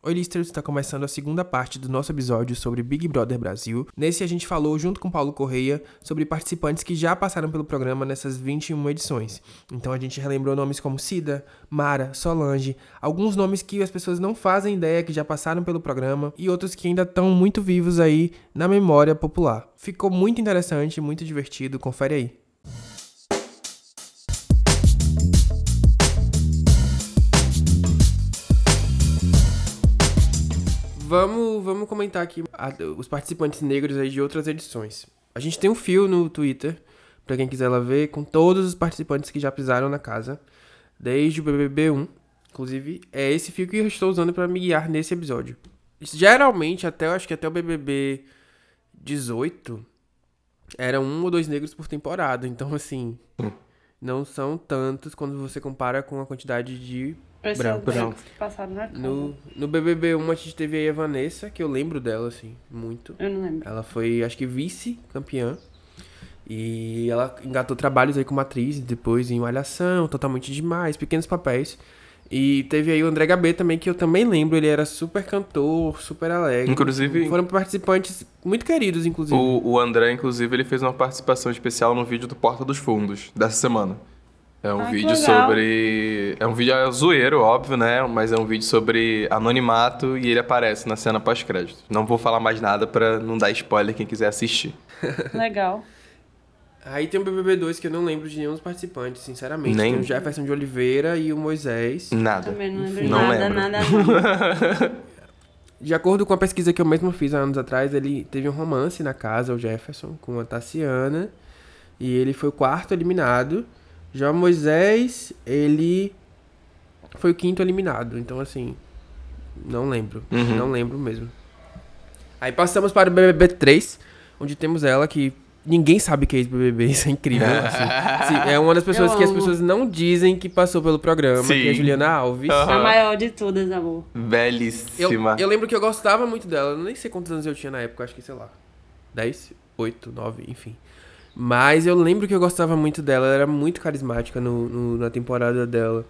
Oi, Listers, está começando a segunda parte do nosso episódio sobre Big Brother Brasil. Nesse, a gente falou, junto com Paulo Correia, sobre participantes que já passaram pelo programa nessas 21 edições. Então, a gente relembrou nomes como Cida, Mara, Solange, alguns nomes que as pessoas não fazem ideia que já passaram pelo programa e outros que ainda estão muito vivos aí na memória popular. Ficou muito interessante, muito divertido, confere aí. Vamos, vamos comentar aqui a- os participantes negros aí de outras edições. A gente tem um fio no Twitter, pra quem quiser lá ver, com todos os participantes que já pisaram na casa, desde o BBB 1. Inclusive, é esse fio que eu estou usando pra me guiar nesse episódio. Geralmente, até eu acho que até o BBB 18, era um ou dois negros por temporada. Então, assim, não são tantos quando você compara com a quantidade de Branco, branco. que passaram na casa. no, no BBB 1 a gente teve aí a Vanessa, que eu lembro dela, assim, muito. Eu não lembro. Ela foi, acho que, vice-campeã. E ela engatou trabalhos aí como atriz, depois em Malhação, Totalmente Demais, pequenos papéis. E teve aí o André Gabê também, que eu também lembro, ele era super cantor, super alegre. Inclusive- Foram participantes muito queridos, inclusive. O, o André, inclusive, ele fez uma participação especial no vídeo do Porta dos Fundos, dessa semana. É um Ah, vídeo legal. sobre. É um vídeo zoeiro, óbvio, né? Mas é um vídeo sobre anonimato e ele aparece na cena pós-crédito. Não vou falar mais nada pra não dar spoiler quem quiser assistir. Legal. Aí tem o BBB 2 que eu não lembro de nenhum dos participantes, sinceramente. Nem- Tem o Jefferson de Oliveira e o Moisés. Nada. Também não lembro Não nada, lembro. nada, nada. De acordo com a pesquisa que eu mesmo fiz há anos atrás, ele teve um romance na casa, o Jefferson, com a Tassiana. E ele foi o quarto eliminado. Já Moisés, ele foi o quinto eliminado. Então, assim, não lembro. Uhum. Não lembro mesmo. Aí passamos para o BBB 3, onde temos ela que ninguém sabe que é ex-BBB. Isso é incrível. assim. Sim, é uma das pessoas Eu que as pessoas não dizem que passou pelo programa, que é a Sim. Juliana Alves. Aham. A maior de todas, amor. Eu, Belíssima. eu lembro que eu gostava muito dela. Eu nem sei quantos anos eu tinha na época, acho que, sei lá, 10, 8, 9, enfim. Mas eu lembro que eu gostava muito dela. Ela era muito carismática no, no- na temporada dela.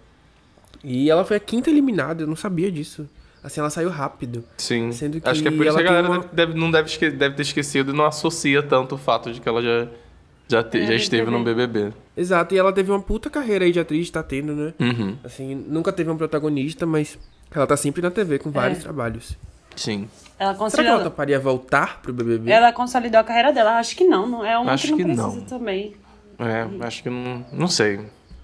E ela foi a quinta eliminada, eu não sabia disso. Assim, ela saiu rápido. Sim. Sendo que Acho que é por isso que a galera uma- deve, deve- não deve, esque- deve ter esquecido e não associa tanto o fato de que ela já, já, te- É, já esteve no BBB. Exato, e ela teve uma puta carreira aí de atriz, tá tendo, né? Uhum. Assim, nunca teve um protagonista, mas ela tá sempre na TV com vários É. trabalhos. Sim. Ela Será que ela consolidou, toparia voltar pro BBB? ela consolidou a carreira dela. Acho que não. não é uma Acho que não que precisa não. também. É, acho que não. Não sei.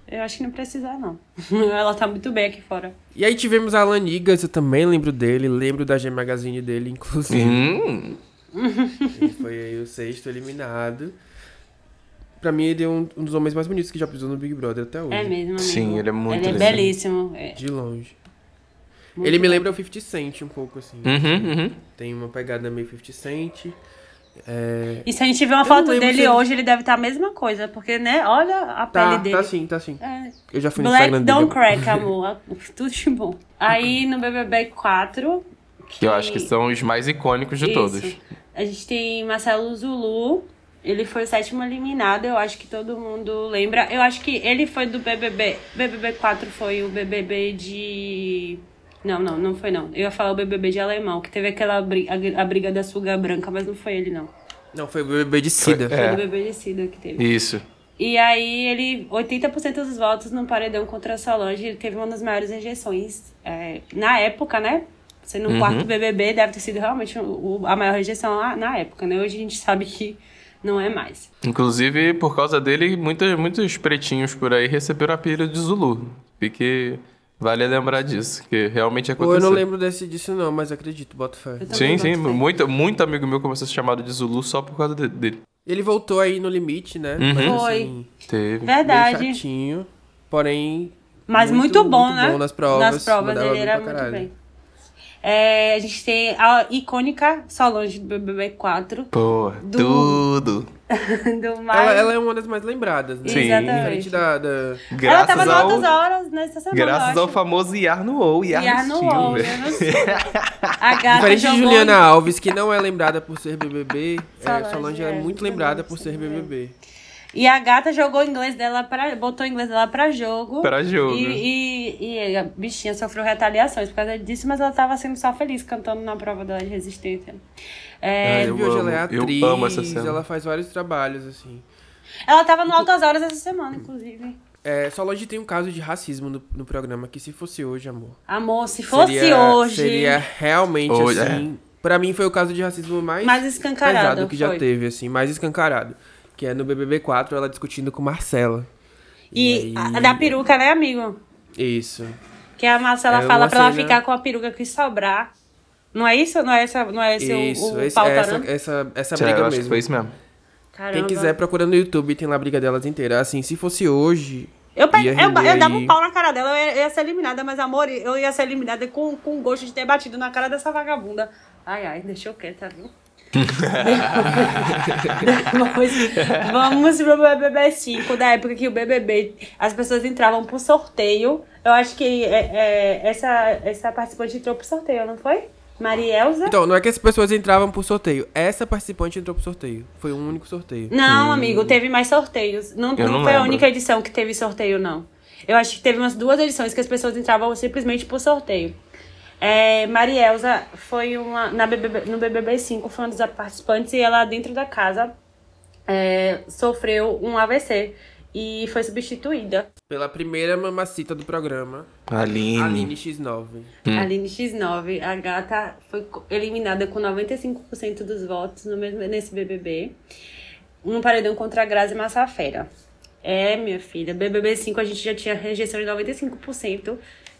Eu acho que não precisa, não. ela tá muito bem aqui fora. E aí tivemos a Alan Nigas, eu também lembro dele, lembro da G Magazine dele, inclusive. Hum, Ele foi aí o sexto eliminado. Pra mim, ele é um, um dos homens mais bonitos que já pisou no Big Brother até hoje. É mesmo, amigo. Sim, ele é muito Ele é belíssimo. É, De longe. Muito ele me bom. lembra o 50 Cent um pouco, assim. Uhum, uhum. Tem uma pegada meio 50 Cent. É... E se a gente ver uma Eu foto dele se hoje, ele deve estar a mesma coisa. Porque, né? Olha a Tá, pele dele. tá sim, tá sim. É, Eu já fui no Black Instagram don't dele. crack, amor. Tudo de bom. Aí no BBB 4. Que eu acho que são os mais icônicos de Isso. todos. A gente tem Marcelo Zulu. Ele foi o sétimo eliminado. Eu acho que todo mundo lembra. Eu acho que ele foi do BBB. BBB 4 foi o BBB de. Não, não, não foi não. Eu ia falar o BBB de alemão, que teve aquela briga, a briga da suga branca, mas não foi ele, não. Não, foi o BBB de Cida. Foi É. o BBB de Cida que teve. Isso. E aí ele, 80% dos votos no paredão contra a Solange, ele teve uma das maiores rejeições. é, na época, né? Sendo o Uhum. quarto BBB, deve ter sido realmente o- a maior rejeição lá na época, né? Hoje a gente sabe que não é mais. Inclusive, por causa dele, muitos, muitos pretinhos por aí receberam a pilha de Zulu. Fique. Vale lembrar disso, que realmente Pô, eu aconteceu. não lembro desse, disso não, mas acredito, boto fé. Sim, sim. Muito, muito amigo meu começou a ser chamado de Zulu só por causa de- dele. Ele voltou aí no limite, né? Uhum. Mas, Foi. assim, Teve. bem Verdade. chatinho, porém... Mas muito, bom, muito né? bom nas provas, Nas provas ele bem era muito caralho. bem. É, a gente tem a icônica Solange do BBB 4. Pô, Do- tudo. do mais... Ela, ela é uma das mais lembradas, né? Sim. Exatamente. Da... da... Ela Graças tava no ao, Altas Horas nessa semana, graças ao famoso Iar no ou, Iar, Iar no no UOL. Iar no Silver. A gata Diferente de Juliana Alves, que não é lembrada por ser BBB, é, Solange, Solange é, é, muito lembrada por ser ser BBB. E a gata jogou o inglês dela pra. botou o inglês dela pra jogo. Pra jogo. E, e, e a bichinha sofreu retaliações por causa disso, mas ela tava sendo só feliz cantando na prova dela de resistência. É, Ai, eu Viu, hoje ela é amo, eu atriz, amo essa cena. ela faz vários trabalhos, assim. ela tava no Altas Horas essa semana, inclusive. É, Solange tem um caso de racismo no, no programa que se fosse hoje, amor. Amor, se fosse seria, hoje. Seria realmente Hoje, assim. Pra mim foi o caso de racismo mais, Mais escancarado, pesado que já foi. teve, assim, mais escancarado. Que é no BBB4 ela discutindo com Marcela. E, aí- a da peruca, né, amigo? Isso. Que a Marcela É fala pra ela cena- ficar com a peruca que sobrar. Não é isso? Não é, essa, não é esse o- Isso, o, esse- pauta, essa, não? essa, essa É, briga eu acho que mesmo. foi isso mesmo. Caramba. Quem quiser procura no YouTube, tem lá a briga delas inteira. Assim, se fosse hoje. Eu, pe- eu, eu dava aí- um pau na cara dela, eu ia, eu ia ser eliminada, mas amor, eu ia ser eliminada com, com gosto de ter batido na cara dessa vagabunda. Ai, ai, deixa eu quieta, viu? Depois, vamos pro BBB 5, da época que o BBB, as pessoas entravam por sorteio. Eu acho que é, é, essa, essa participante entrou por sorteio, não foi? Marielza? Então, não é que as pessoas entravam por sorteio. Essa participante entrou por sorteio. Foi um único sorteio. Não, amigo, teve mais sorteios. Não, não não foi a lembro. única edição que teve sorteio, não. Eu acho que teve umas duas edições que as pessoas entravam simplesmente por sorteio. É, Marielza foi uma. Na BBB, no BBB 5 foi uma das participantes e ela, dentro da casa, é, sofreu um AVC e foi substituída. Pela primeira mamacita do programa, Aline. Aline X9. Aline X9, a gata foi eliminada com 95% dos votos no mesmo, nesse BBB. Um paredão contra a Grazi Massafera. É, minha filha, BBB 5 a gente já tinha rejeição de 95%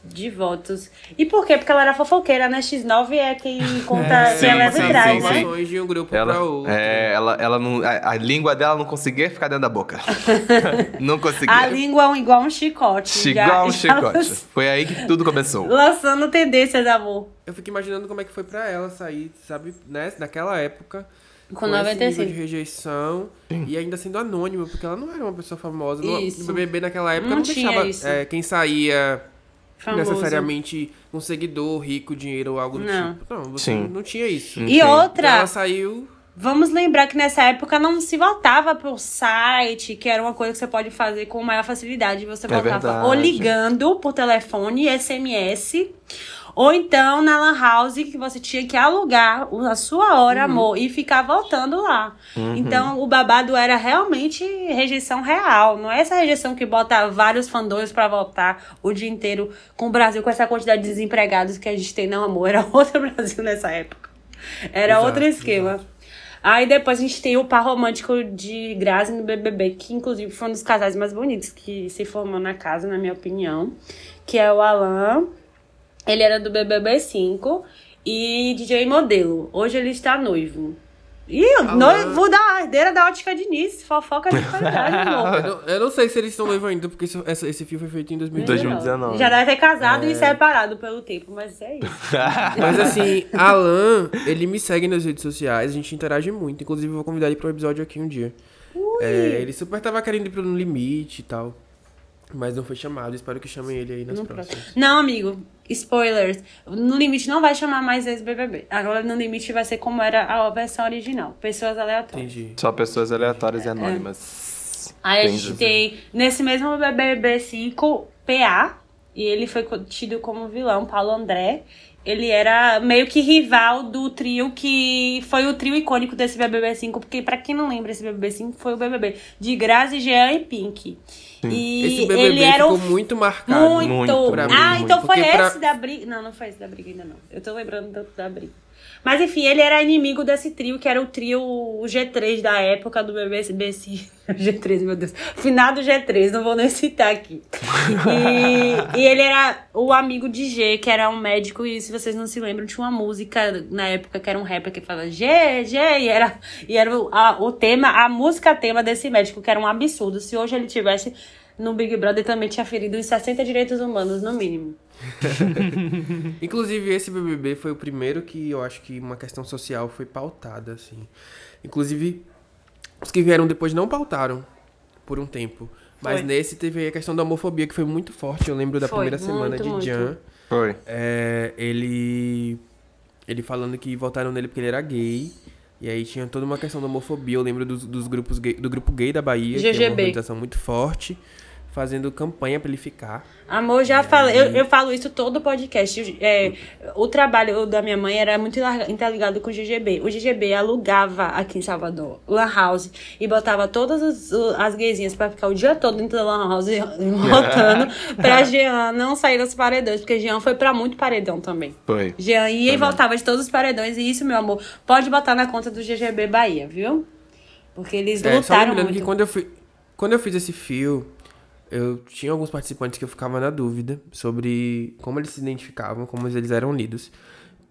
de votos. E por quê? Porque ela era fofoqueira, né? X9 é quem conta, Sim, quem leva sim, e traz, sim, né? sim. De um grupo pra Ela, outro. é, ela, ela não, a, a língua dela não conseguia ficar dentro da boca. não conseguia. A língua é um- igual um chicote. já- Igual um chicote. lanç- Foi aí que tudo começou. Lançando tendências, amor. Eu fico imaginando como é que foi pra ela sair, sabe, né? Naquela época. Com esse 95. nível de rejeição e ainda sendo anônima, porque ela não era uma pessoa famosa. No, Isso. no BBB naquela época Não não, tinha deixava isso. é, quem saía Famoso. necessariamente um seguidor, rico, dinheiro ou algo do Não. tipo. Não, você Sim. não tinha isso. E Sim. outra, Então ela saiu. Vamos lembrar que nessa época não se voltava pro site, que era uma coisa que você pode fazer com maior facilidade. Você É voltava verdade. ou ligando por telefone, SMS, ou então na Lan House, que você tinha que alugar a sua hora, Uhum. amor, e ficar voltando lá. Então o babado era realmente rejeição real. Não é essa rejeição que bota vários fandões pra voltar o dia inteiro com o Brasil, com essa quantidade de desempregados que a gente tem, não, amor. Era outro Brasil nessa época. Era Exato, outro esquema. Aí depois a gente tem o par romântico de Grazi no BBB, que inclusive foi um dos casais mais bonitos que se formou na casa, na minha opinião. Que é o Alan. Ele era do BBB 5 e DJ modelo. Hoje ele está noivo. Ih, Alan. noivo da herdeira da ótica Diniz. Fofoca de qualidade, Eu amor. não, eu não sei se eles estão noivos ainda, porque isso- essa- esse filme foi feito em 2019. 2019. Já deve ter casado É. e separado pelo tempo, mas é isso. Mas assim, Alan, ele me segue nas redes sociais, a gente interage muito. Inclusive, eu vou convidar ele pra um episódio aqui um dia. É, ele super tava querendo ir pro No Limite e tal. Mas não foi chamado. Espero que chamem ele aí nas No próximas. próximo. Não, amigo. Spoilers. No Limite não vai chamar mais ex-BBB. Agora no Limite vai ser como era a versão original. Pessoas aleatórias. Entendi. Só pessoas aleatórias e anônimas. Aí a gente tem, nesse mesmo BBB 5, PA. E ele foi tido como vilão, Paulo André. Ele era meio que rival do trio que foi o trio icônico desse BBB 5, porque pra quem não lembra esse BBB 5 foi o BBB de Grazi, Jean e Pink. E Esse BBB ele era ficou o muito marcado. Muito! Muito, pra mim, ah, muito. então foi Porque pra- esse da briga. Não, não foi esse da briga ainda não. Eu tô lembrando do, da briga. Mas enfim, ele era inimigo desse trio, que era o trio G3 da época do BBB. G3, meu Deus. Finado G3, não vou nem citar aqui. E, e ele era o amigo de G, que era um médico, e se vocês não se lembram, tinha uma música na época que era um rapper que falava G, G, e era, e era o, a- o tema, a música tema desse médico, que era um absurdo. Se hoje ele tivesse no Big Brother, também tinha ferido uns 60 direitos humanos, no mínimo. Inclusive, esse BBB foi o primeiro que eu acho que uma questão social foi pautada, assim. Inclusive, os que vieram depois não pautaram por um tempo. Mas Foi. nesse teve aí a questão da homofobia, que foi muito forte. Eu lembro da Foi, primeira semana muito, de muito. Jan. Foi. É, ele. Ele falando que votaram nele porque ele era gay. E aí tinha toda uma questão da homofobia. Eu lembro dos, dos grupos gay, do grupo gay da Bahia, que é uma GGB. organização muito forte, fazendo campanha pra ele ficar. Amor, já falei, eu, eu falo isso todo podcast. É, o trabalho da minha mãe era muito interligado com o GGB. O GGB alugava aqui em Salvador, Lan House, e botava todas as, as gaysinhas pra ficar o dia todo dentro da Lan House rotando pra Jean não sair dos paredões, porque Jean foi pra muito paredão também. Foi. Jean ia e voltava de todos os paredões, e isso, meu amor, pode botar na conta do GGB Bahia, viu? Porque eles É, só lutaram lembrando muito. que quando eu, fui, quando eu fiz esse fio, eu tinha alguns participantes que eu ficava na dúvida sobre como eles se identificavam, como eles eram lidos.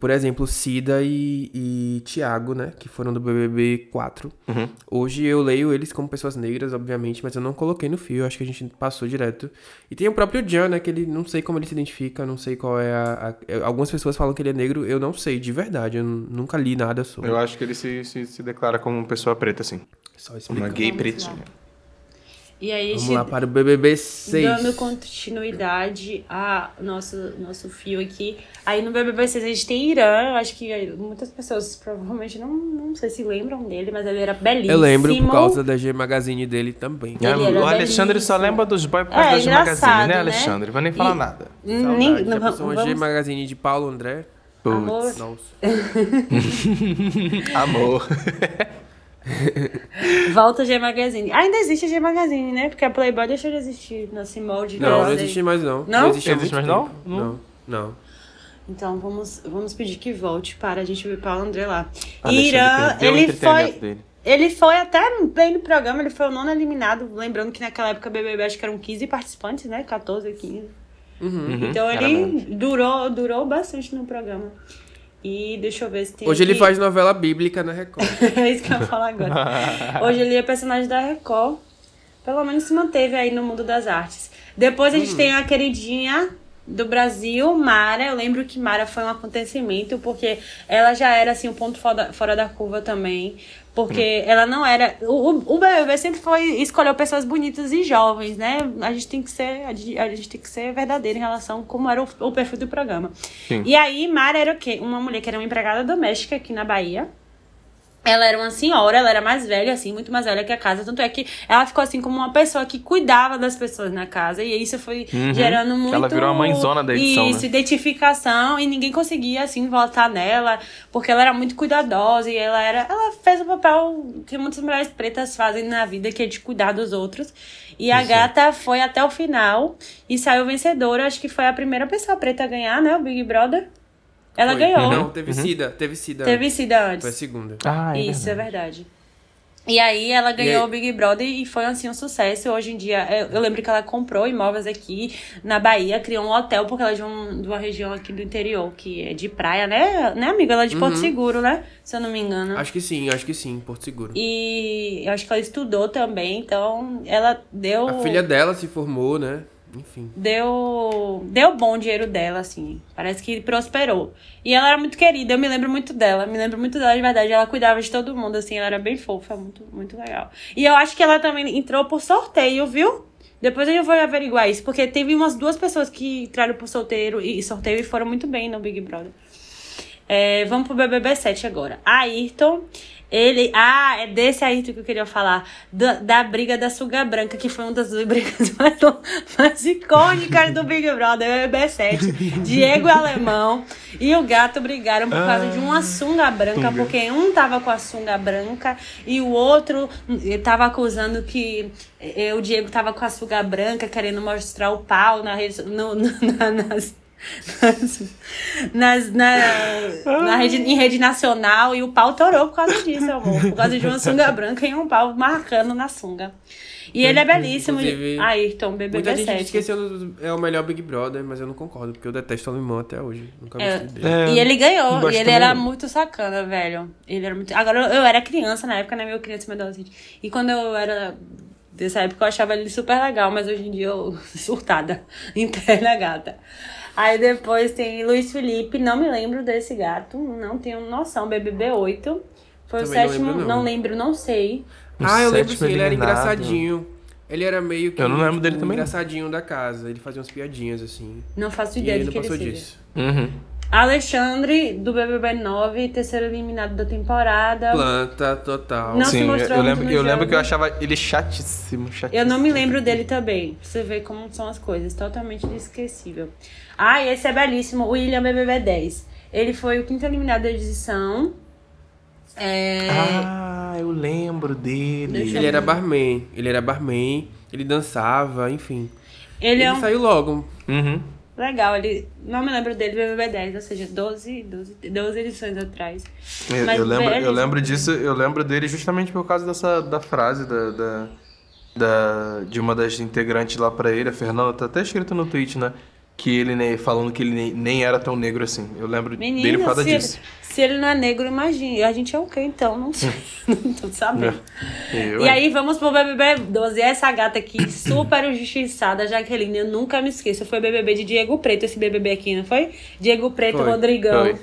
Por exemplo, Cida e, e Thiago, né? Que foram do BBB 4. Uhum. Hoje eu leio eles como pessoas negras, obviamente, mas eu não coloquei no fio, acho que a gente passou direto. E tem o próprio Jan, né? Que ele não sei como ele se identifica, não sei qual é a. a- eu- algumas pessoas falam que ele é negro, eu não sei, de verdade, eu nu- nunca li nada sobre. Eu acho que ele se, se, se declara como uma pessoa preta, assim. Só Uma gay pretinha. E aí, Vamos gente- lá para o BBB 6. Dando continuidade ao nosso, nosso fio aqui. Aí no BBB 6 a gente tem Irã. Eu acho que muitas pessoas provavelmente não, não sei se lembram dele, mas ele era belíssimo. Eu lembro por causa da G Magazine dele também. Ele era o Alexandre só belíssimo. lembra dos boys por causa É, da G Magazine, né, né? Alexandre? Vou nem falar E- nada. Nem, não, vamos, G Magazine de Paulo André? Putz, Amor. Nossa. amor. Volta a G Magazine. Ainda existe a G Magazine, né? Porque a Playboy deixou de existir nesse molde Não, não existe mais não. Não? existe, há Existe muito mais não? tempo. Não. Não. Então vamos, vamos pedir que volte para a gente ver Paulo André lá. Alexandre Irã, ele foi. dele. Ele foi até bem no programa, ele foi o nono eliminado. Lembrando que naquela época BBB acho que eram 15 participantes, né? 14, 15. Uhum, Então era ele durou, durou bastante no programa. E deixa eu ver se tem. Hoje ele aqui- faz novela bíblica na Record. é isso que eu ia falar agora. Hoje ele é personagem da Record. Pelo menos se manteve aí no mundo das artes. Depois a gente tem a queridinha do Brasil, Mara. Eu lembro que Mara foi um acontecimento, porque ela já era assim um ponto fora, fora da curva também. Porque ela não era. O, o- o BBB sempre foi escolheu pessoas bonitas e jovens, né? A gente tem que ser, a gente tem que ser verdadeiro em relação a como era o, o perfil do programa. Sim. E aí, Mara era o quê? Uma mulher que era uma empregada doméstica aqui na Bahia. Ela era uma senhora, ela era mais velha, assim, muito mais velha que a casa. Tanto é que ela ficou assim como uma pessoa que cuidava das pessoas na casa. E isso foi Uhum. gerando muito. Ela virou a mãezona da edição, Isso, né? identificação. E ninguém conseguia, assim, votar nela. Porque ela era muito cuidadosa. E ela era. Ela fez o papel que muitas mulheres pretas fazem na vida, que é de cuidar dos outros. E a gata foi até o final e saiu vencedora. Acho que foi a primeira pessoa preta a ganhar, né? O Big Brother. Ela Foi. ganhou. Não, teve Cida. Teve Cida. Teve antes. sido Foi a antes. segunda. Ah, é Isso, é verdade. verdade. E aí ela ganhou aí- o Big Brother e foi assim um sucesso. Hoje em dia, eu, eu lembro que ela comprou imóveis aqui na Bahia, criou um hotel, porque ela é de, um- de uma região aqui do interior, que é de praia, né? Né, amiga? Ela é de Porto Seguro, né? Se eu não me engano. Acho que sim, acho que sim, Porto Seguro. E eu acho que ela estudou também, então ela deu. A filha dela se formou, né? Enfim. deu deu bom o dinheiro dela, assim. Parece que prosperou. E ela era muito querida, eu me lembro muito dela. Me lembro muito dela de verdade. Ela cuidava de todo mundo, assim. Ela era bem fofa, muito, muito legal. E eu acho que ela também entrou por sorteio, viu? Depois eu vou averiguar isso, porque teve umas duas pessoas que entraram por sorteio e sorteio e foram muito bem no Big Brother. É, vamos pro BBB 7 agora. Ayrton, ele. Ah, é desse Ayrton que eu queria falar. Da, da briga da Suga Branca, que foi uma das brigas mais, mais icônicas do Big Brother, BBB 7. Diego Alemão e o gato brigaram por causa de uma sunga branca, porque um tava com a sunga branca e o outro tava acusando que eh, o Diego tava com a sunga branca, querendo mostrar o pau na, no- na- nas nas, na, na rede, em rede nacional e o pau torou por causa disso, amor. Por causa de uma sunga branca e um pau marcando na sunga. E ele é belíssimo. Inclusive, Ayrton, BBB Muita gente 7. esqueceu do, é o melhor Big Brother, mas eu não concordo, porque eu detesto o Alemão até hoje. Nunca É. dele. É, E ele ganhou. E ele era não. muito sacana, velho. Ele era muito. Agora, eu, eu era criança na época, né? Meu criança e meu adolescente. E quando eu era dessa época, eu achava ele super legal, mas hoje em dia eu surtada. Interna gata. Aí depois tem Luiz Felipe, não me lembro desse gato, não tenho noção. BBB 8. Foi o Também não sétimo, lembro, não. não. lembro, não sei. O Ah, eu lembro sim, ele era engraçadinho. Ele era meio que Eu não lembro dele o também, não. engraçadinho da casa. Ele fazia umas piadinhas assim. Não faço E ideia ele de não que ele passou seja. disso. Uhum. Alexandre, do BBB 9, terceiro eliminado da temporada. Planta total. Não se Sim, mostrou eu lembro, eu lembro que eu achava ele chatíssimo, chatíssimo. Eu não me lembro dele também. Pra você ver como são as coisas. Totalmente inesquecível. Ah, e esse é belíssimo. O William BBB 10. Ele foi o quinto eliminado da edição. É... Ah, eu lembro dele. Deixa Ele era barman. Ele era barman, ele dançava, enfim. ele é um... saiu logo. Uhum. Legal, ele... Não me lembro dele, BBB 10. Ou seja, 12, 12, 12 edições atrás. Eu, Mas eu lembro, eu lembro disso, eu lembro dele justamente por causa dessa da frase da, da, da- de uma das integrantes lá pra ele, a Fernanda, tá até escrito no tweet, né? Que ele nem, falando que ele nem, nem era tão negro assim. Eu lembro dele por Menino, causa se ele, disso. se ele não é negro, imagine. A gente é o quê, então? Não sei. não tô sabendo. Eu, E aí, vamos pro BBB 12. Essa gata aqui, super injustiçada, Jaqueline, eu nunca me esqueço. Foi BBB de Diego Preto, esse BBB aqui, não foi? Diego Preto, Foi, Rodrigão. foi.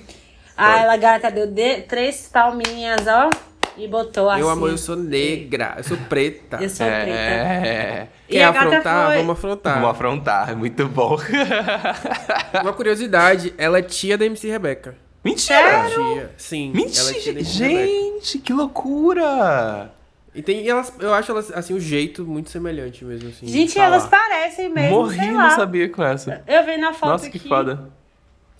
Ah, ela, gata, deu de- três palminhas, ó, e botou assim. Meu amor, eu sou negra, eu sou preta. Eu sou preta. É, E Quer a gata afrontar? foi- Vamos afrontar. vamos afrontar, é muito bom. Uma curiosidade, ela é tia da MC Rebeca. Mentira! Tia, sim. Ela é tia Mentira! da MC Rebeca. Gente, que loucura! E tem elas, eu acho elas, assim, o jeito muito semelhante mesmo, assim. Gente, elas parecem mesmo, Morri, sei não lá. sabia com essa. Eu vi na foto Nossa, que aqui. foda.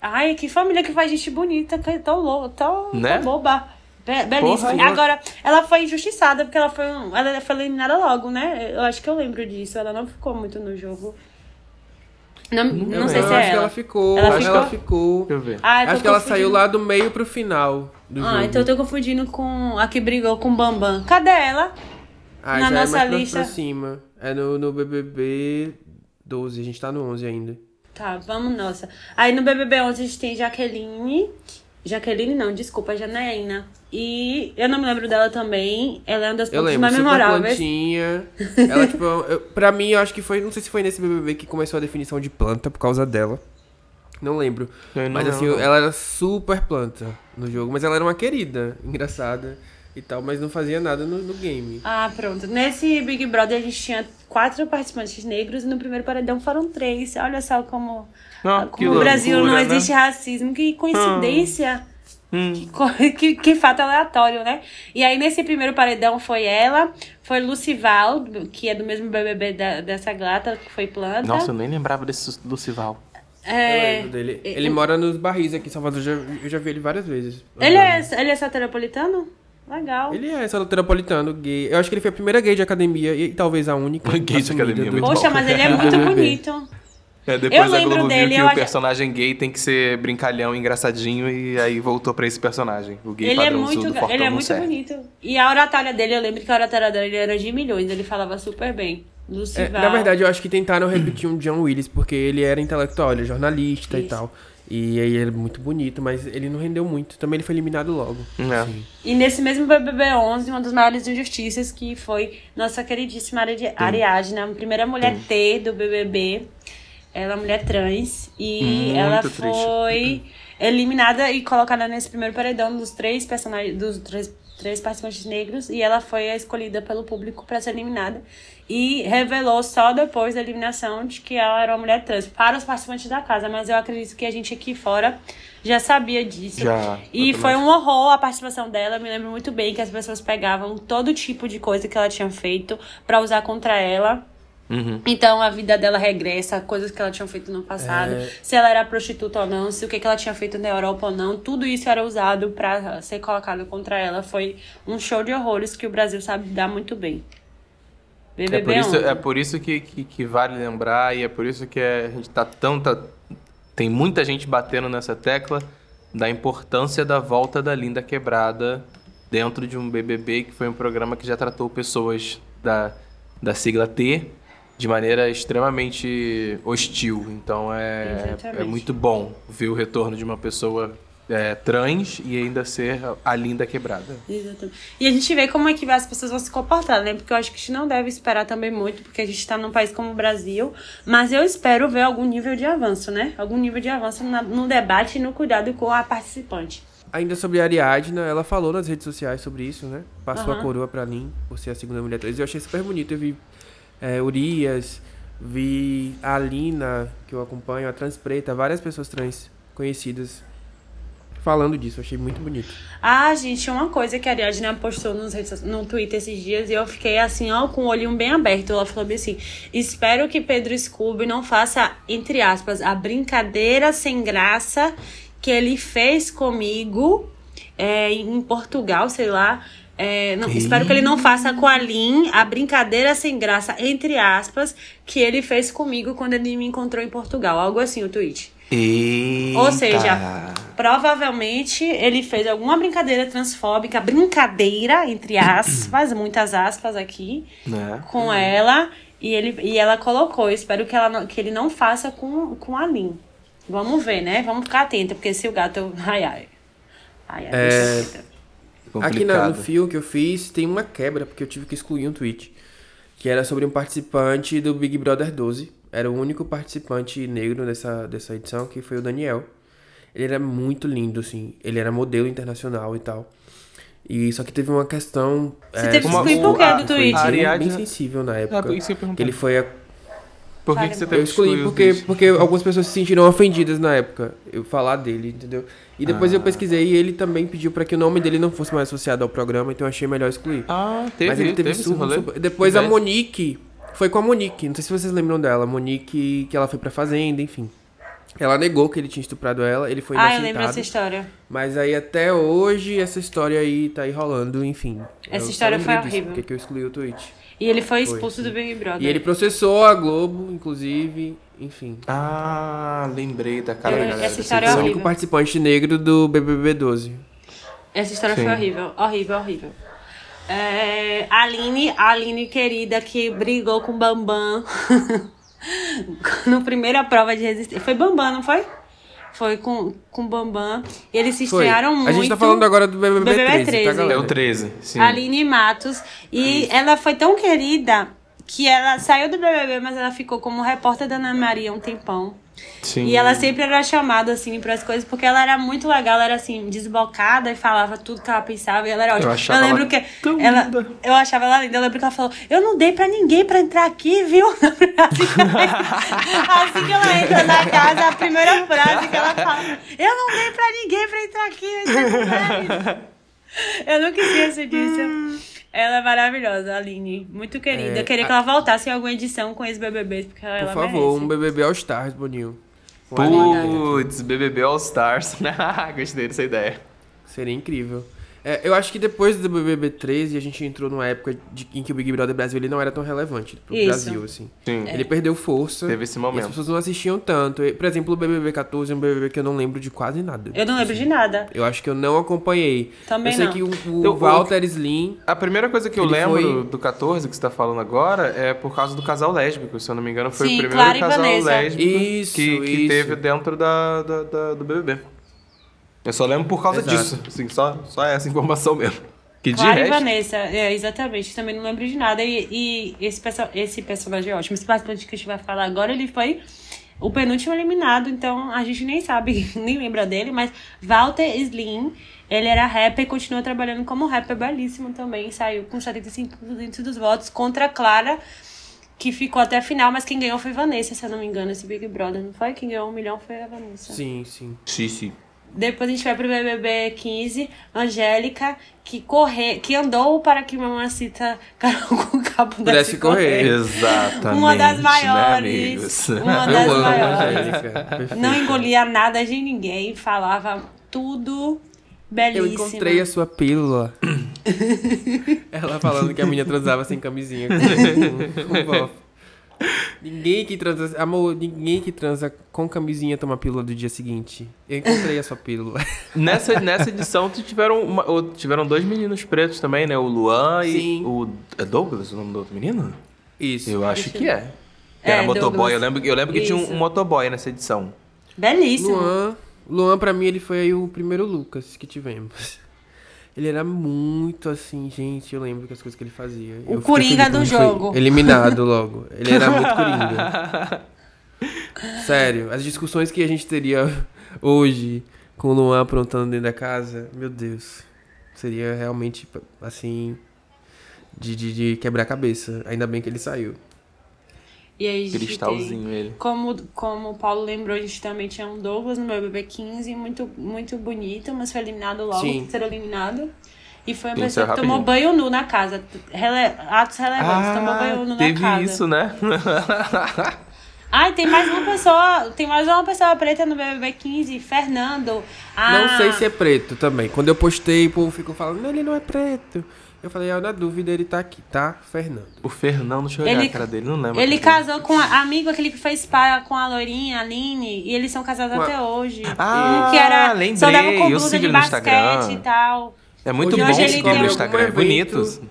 Ai, que família que faz gente bonita, que tão louca, tão, Né? tão boba. Be belíssima. Porra. Agora, ela foi injustiçada, porque ela foi, um- ela foi eliminada logo, né? Eu acho que eu lembro disso. Ela não ficou muito no jogo. Não, não Eu- sei eu se é acho que ela. ela ficou. Ela acho que ela ficou? ficou. Deixa eu ver. Ah, eu tô acho que ela saiu lá do meio pro final do jogo. Ah, então eu tô confundindo com a que brigou com o Bambam. Cadê ela? Ah, na já nossa é mais pra- lista. pra cima. É no, no BBB 12, a gente tá no 11 ainda. Tá, vamos, nossa. Aí no BBB 11 a gente tem Jaqueline. Jaqueline não, desculpa, Janaína. E eu não me lembro dela também. Ela é uma das Eu pontas lembro, mais memoráveis. plantinha. Ela, tipo, eu, pra mim, eu acho que foi, não sei se foi nesse BBB que começou a definição de planta por causa dela. Não lembro. Não mas assim, lembro. ela era super planta no jogo, mas ela era uma querida, engraçada e tal, mas não fazia nada no, no game. Ah, pronto. Nesse Big Brother a gente tinha quatro participantes negros e no primeiro paredão foram três. Olha só como, Ah, que como no Brasil não loucura, né? existe racismo. Que coincidência. Hum. Que, que, que fato aleatório, né? E aí nesse primeiro paredão foi ela, foi Lucival, que é do mesmo BBB da- dessa gata, que foi planta. Nossa, eu nem lembrava desse Lucival. Eu é, lembro dele. Ele mora nos barris aqui em Salvador, eu já, eu já vi ele várias vezes. ele, é, ele é soteropolitano? Legal. Ele é soteropolitano, gay. Eu acho que ele foi a primeira gay de academia e talvez a única. Gay de academia, do- muito Poxa, mas ele é muito bonito. É, depois a lembro Globo dele, viu que eu o personagem gay tem que ser brincalhão, engraçadinho, e aí voltou pra esse personagem. O gay Ele é muito, fortão, ele é muito serve. bonito. E a oratória dele, eu lembro que a oratória dele era de milhões, ele falava super bem. É, na verdade, eu acho que tentaram repetir um John Willis, porque ele era intelectual, ele é jornalista e Isso. tal. E aí ele é muito bonito, mas ele não rendeu muito. Também ele foi eliminado logo. É. E nesse mesmo BBB 11, uma das maiores injustiças que foi nossa queridíssima Ari- Ariadne, a primeira mulher T do BBB. Ela é mulher trans e Muito ela triste. foi eliminada e colocada nesse primeiro paredão dos três personagens, dos três, três participantes negros e ela foi escolhida pelo público para ser eliminada e revelou só depois da eliminação de que ela era uma mulher trans para os participantes da casa, mas eu acredito que a gente aqui fora já sabia disso. Já, E foi um horror a participação dela. Eu me lembro muito bem que as pessoas pegavam todo tipo de coisa que ela tinha feito pra usar contra ela. Uhum. Então a vida dela regressa, coisas que ela tinha feito no passado, É. se ela era prostituta ou não, se o que, que ela tinha feito na Europa ou não, tudo isso era usado pra ser colocado contra ela. Foi um show de horrores que o Brasil sabe dar muito bem. É BBB por isso, 11. é por isso que, que, que vale lembrar e é por isso que a gente tá tão. Tá, tem muita gente batendo nessa tecla da importância da volta da Linda Quebrada dentro de um BBB, que foi um programa que já tratou pessoas da, da sigla T de maneira extremamente hostil. Então é, Exatamente. é muito bom ver o retorno de uma pessoa é, trans e ainda ser a Linda Quebrada. Exatamente. E a gente vê como é que as pessoas vão se comportar, né? Porque eu acho que a gente não deve esperar também muito, porque a gente tá num país como o Brasil. Mas eu espero ver algum nível de avanço, né? Algum nível de avanço no debate e no cuidado com a participante. Ainda sobre a Ariadna, ela falou nas redes sociais sobre isso, né? Passou Aham. a coroa pra mim, por ser a segunda mulher trans. Eu achei super bonito. Eu vi é, Urias, vi a Alina, que eu acompanho, a Trans Preta, várias pessoas trans conhecidas falando disso. Achei muito bonito. Ah, gente, uma coisa que a Ariadne postou nos, no Twitter esses dias e eu fiquei assim, ó, com o olhinho bem aberto. Ela falou bem assim: espero que Pedro Scooby não faça, entre aspas, a brincadeira sem graça que ele fez comigo é, em Portugal, sei lá. É, não, espero que ele não faça com a Lin a brincadeira sem graça, entre aspas, que ele fez comigo quando ele me encontrou em Portugal. Algo assim, o tweet. Eita. Ou seja, provavelmente ele fez alguma brincadeira transfóbica, brincadeira, entre aspas, muitas aspas aqui, Né? com ela. E, ele, e ela colocou. Espero que, ela não- que ele não faça com, com a Lin. Vamos ver, né? Vamos ficar atenta, porque se o gato. Ai, ai. Ai, ai. É, Aqui na- no fio que eu fiz tem uma quebra, porque eu tive que excluir um tweet. Que era sobre um participante do Big Brother 12. Era o único participante negro dessa, dessa edição, que foi o Daniel. Ele era muito lindo, assim. Ele era modelo internacional e tal. E só que teve uma questão. Você é, teve que excluir por quê do tweet? a bem, Ariadne- bem sensível na É, época. por isso que eu ele foi Por que, que você teve eu excluí porque, porque algumas pessoas se sentiram ofendidas na época. Eu falar dele, entendeu? E depois eu Ah. pesquisei e ele também pediu pra que o nome dele não fosse mais associado ao programa, então eu achei melhor excluir. Ah, teve, Mas ele teve, teve super- Depois a. Monique. Foi com a Monique. Não sei se vocês lembram dela. A Monique, que ela foi pra fazenda, enfim. Ela negou que ele tinha estuprado ela, ele foi Ah, eu inocentado. lembro dessa história. Mas aí até hoje essa história aí tá aí rolando, enfim. Essa Eu história foi horrível. Porque que eu excluí o tweet. E ele foi Foi, expulso sim. do Big Brother. E ele processou a Globo, inclusive, enfim. Ah, lembrei da cara Eu- da galera. essa dessa história é o único participante negro do BBB 12. Essa história Sim. foi horrível, horrível, horrível. É, Aline, a Aline querida que brigou com o Bambam no primeira prova de resistência. Foi Bambam, não foi? Foi com, com o Bambam. E eles se Foi. estrearam muito. A gente tá falando agora do BBB, BBB 13, tá, 13. É galera? o 13, sim. Aline Matos. E ela foi tão querida que ela saiu do BBB, mas ela ficou como repórter da Ana Maria um tempão. Sim. E ela sempre era chamada, assim, pras coisas, porque ela era muito legal, ela era, assim, desbocada e falava tudo que ela pensava, e ela era ótima. achava lembro ela que tão ela, linda. Eu achava ela linda, eu lembro que ela falou, eu não dei pra ninguém pra entrar aqui, viu? Assim que ela, assim que ela entra na casa, a primeira frase que ela fala, eu não dei pra ninguém pra entrar aqui, eu entrei com eles." Eu nunca esqueço disso. Ela é maravilhosa, a Aline. Muito querida. É, Eu queria a- que ela voltasse em alguma edição com ex-BBBs, porque ela Por favor, merece. um BBB All Stars, Boninho. Putz, BBB All Stars. Gostei dessa ideia. Seria incrível. É, eu acho que depois do BBB 13 a gente entrou numa época de- em que o Big Brother Brasil ele não era tão relevante pro Isso. Brasil, assim. Sim. Ele perdeu força. Teve esse E as momento. pessoas não assistiam tanto. E, Por exemplo, o BBB 14 é um BBB que eu não lembro de quase nada. Eu não lembro de nada. Eu acho que eu não acompanhei. Também eu sei não. que o, o Eu- Walter Slim. A primeira coisa que eu lembro foi- do 14 que você tá falando agora é por causa do casal lésbico. Se eu não me engano, foi Sim, o primeiro Clara casal lésbico Isso, que, que isso. teve dentro da, da- da- do BBB. Eu só lembro por causa Exato. disso. Assim, só, só essa informação mesmo. Que de Clara e resto, Vanessa, é, exatamente. Também não lembro de nada. E, e esse, perso esse personagem é ótimo. Esse participante que a gente vai falar agora, ele foi o penúltimo eliminado, então a gente nem sabe, nem lembra dele, mas Walter Slim, ele era rapper e continua trabalhando como rapper, belíssimo também. Saiu com 75% dos votos contra a Clara, que ficou até a final, mas quem ganhou foi Vanessa, se eu não me engano, esse Big Brother, não foi? Quem ganhou um milhão foi a Vanessa. Sim, sim. Sim, sim. Depois a gente vai pro BBB 15, Angélica, que corre, que andou para que Mamacita Carol com cabo Pudesse correr. Exatamente. Uma das né, maiores. amigos? Uma das maiores. Não engolia nada de ninguém, falava tudo belíssimo. Eu encontrei a sua pílula. Ela falando que a menina transava sem camisinha com, com, com bofe. Ninguém que transa. Amor, ninguém que transa com camisinha toma pílula do dia seguinte. Eu encontrei a sua pílula. Nessa, nessa edição tu tiveram, uma- ou tiveram dois meninos pretos também, né? O Luan Sim. e o. É Douglas o nome do outro menino? Isso. Eu acho que é. É, Era motoboy. Douglas. Eu lembro, eu lembro que tinha um, um motoboy nessa edição. Belíssimo. Luan. Luan, pra mim, ele foi aí o primeiro Lucas que tivemos. Ele era muito assim, gente. Eu lembro que as coisas que ele fazia. O Eu Coringa do jogo. Eliminado logo. Ele era muito Coringa. Sério, as discussões que a gente teria hoje com o Luan aprontando dentro da casa, meu Deus. Seria realmente, assim, de, de, de quebrar a cabeça. Ainda bem que ele saiu. E aí Cristalzinho tem, ele. Como, como o Paulo lembrou, a gente também tinha um Douglas no BBB 15, muito, muito bonito, mas foi eliminado logo, Sim. terceiro eliminado. E foi uma pessoa ser que tomou rapidinho. banho nu na casa. Rele- atos relevantes, tomou banho nu na Ah, teve casa. isso, né? Ai, tem mais uma pessoa, tem mais uma pessoa preta no BBB 15, Fernando. Ah, Não sei se é preto também. Quando eu postei, o povo ficou falando, ele não é preto. Eu falei, ah, na dúvida ele tá aqui, tá? Fernando. o Fernando, deixa eu olhar Ele- a cara dele, não lembro. Ele a cara dele. casou com a amigo, aquele que fez pai com a Loirinha, a Aline, e eles são casados até hoje. Ah, que era, lembrei, só dava com eu blusa de basquete Instagram. e tal. É muito Hoje bom ele seguir no Instagram, é evento- bonito.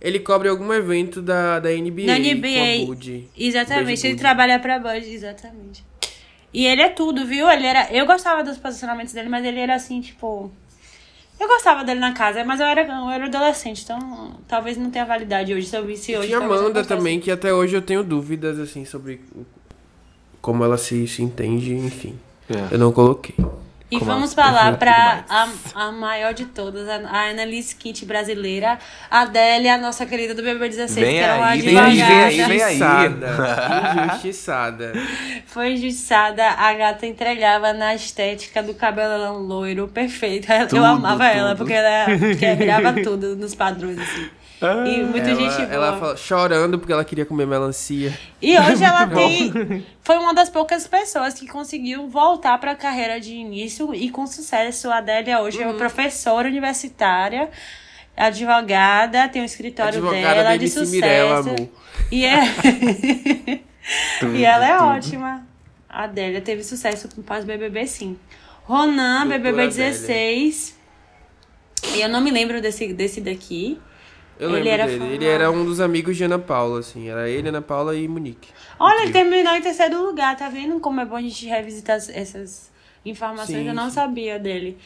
Ele cobre algum evento da, da NBA. Na Com a NBA. Bud. Exatamente, ele Bud. trabalha pra Bud, exatamente. E ele é tudo, viu? Ele era. Eu gostava dos posicionamentos dele, mas ele era assim, tipo. Eu gostava dele na casa, mas eu era, eu era adolescente, então talvez não tenha validade hoje. Se eu visse hoje. Não Amanda também, que até hoje eu tenho dúvidas, assim, sobre como ela se, se entende, enfim. É. Eu não coloquei. E Como vamos ela- falar pra a, a maior de todas, a, a Annalise Kit brasileira, a Adélia, a nossa querida do BB16, Vem que era uma aí, vem advogada. aí, vem aí, vem aí. Injustiçada. Injustiçada. Foi injustiçada, a gata entregava na estética do cabelão loiro, perfeito. Eu Tudo, amava ela, tudo. porque ela quebrava tudo nos padrões, assim. E muita ela, gente boa. ela fala- chorando porque ela queria comer melancia. E hoje ela bom. tem. Foi uma das poucas pessoas que conseguiu voltar para a carreira de início e com sucesso. A Adélia hoje Uhum. é professora universitária, advogada, tem um escritório Advogada dela de sucesso. Mirella, amor. E é. Tudo, e ela é tudo. ótima. A Adélia teve sucesso com pós-BBB, sim. Ronan, Doutora BBB Adélia. 16. E eu não me lembro desse, desse daqui. Eu Ele lembro era dele. Ele era um dos amigos de Ana Paula, assim. Era ele, Ana Paula e Monique. Olha, ele terminou em terceiro lugar, tá vendo como é bom a gente revisitar as- essas informações? Sim, eu não sim. sabia dele.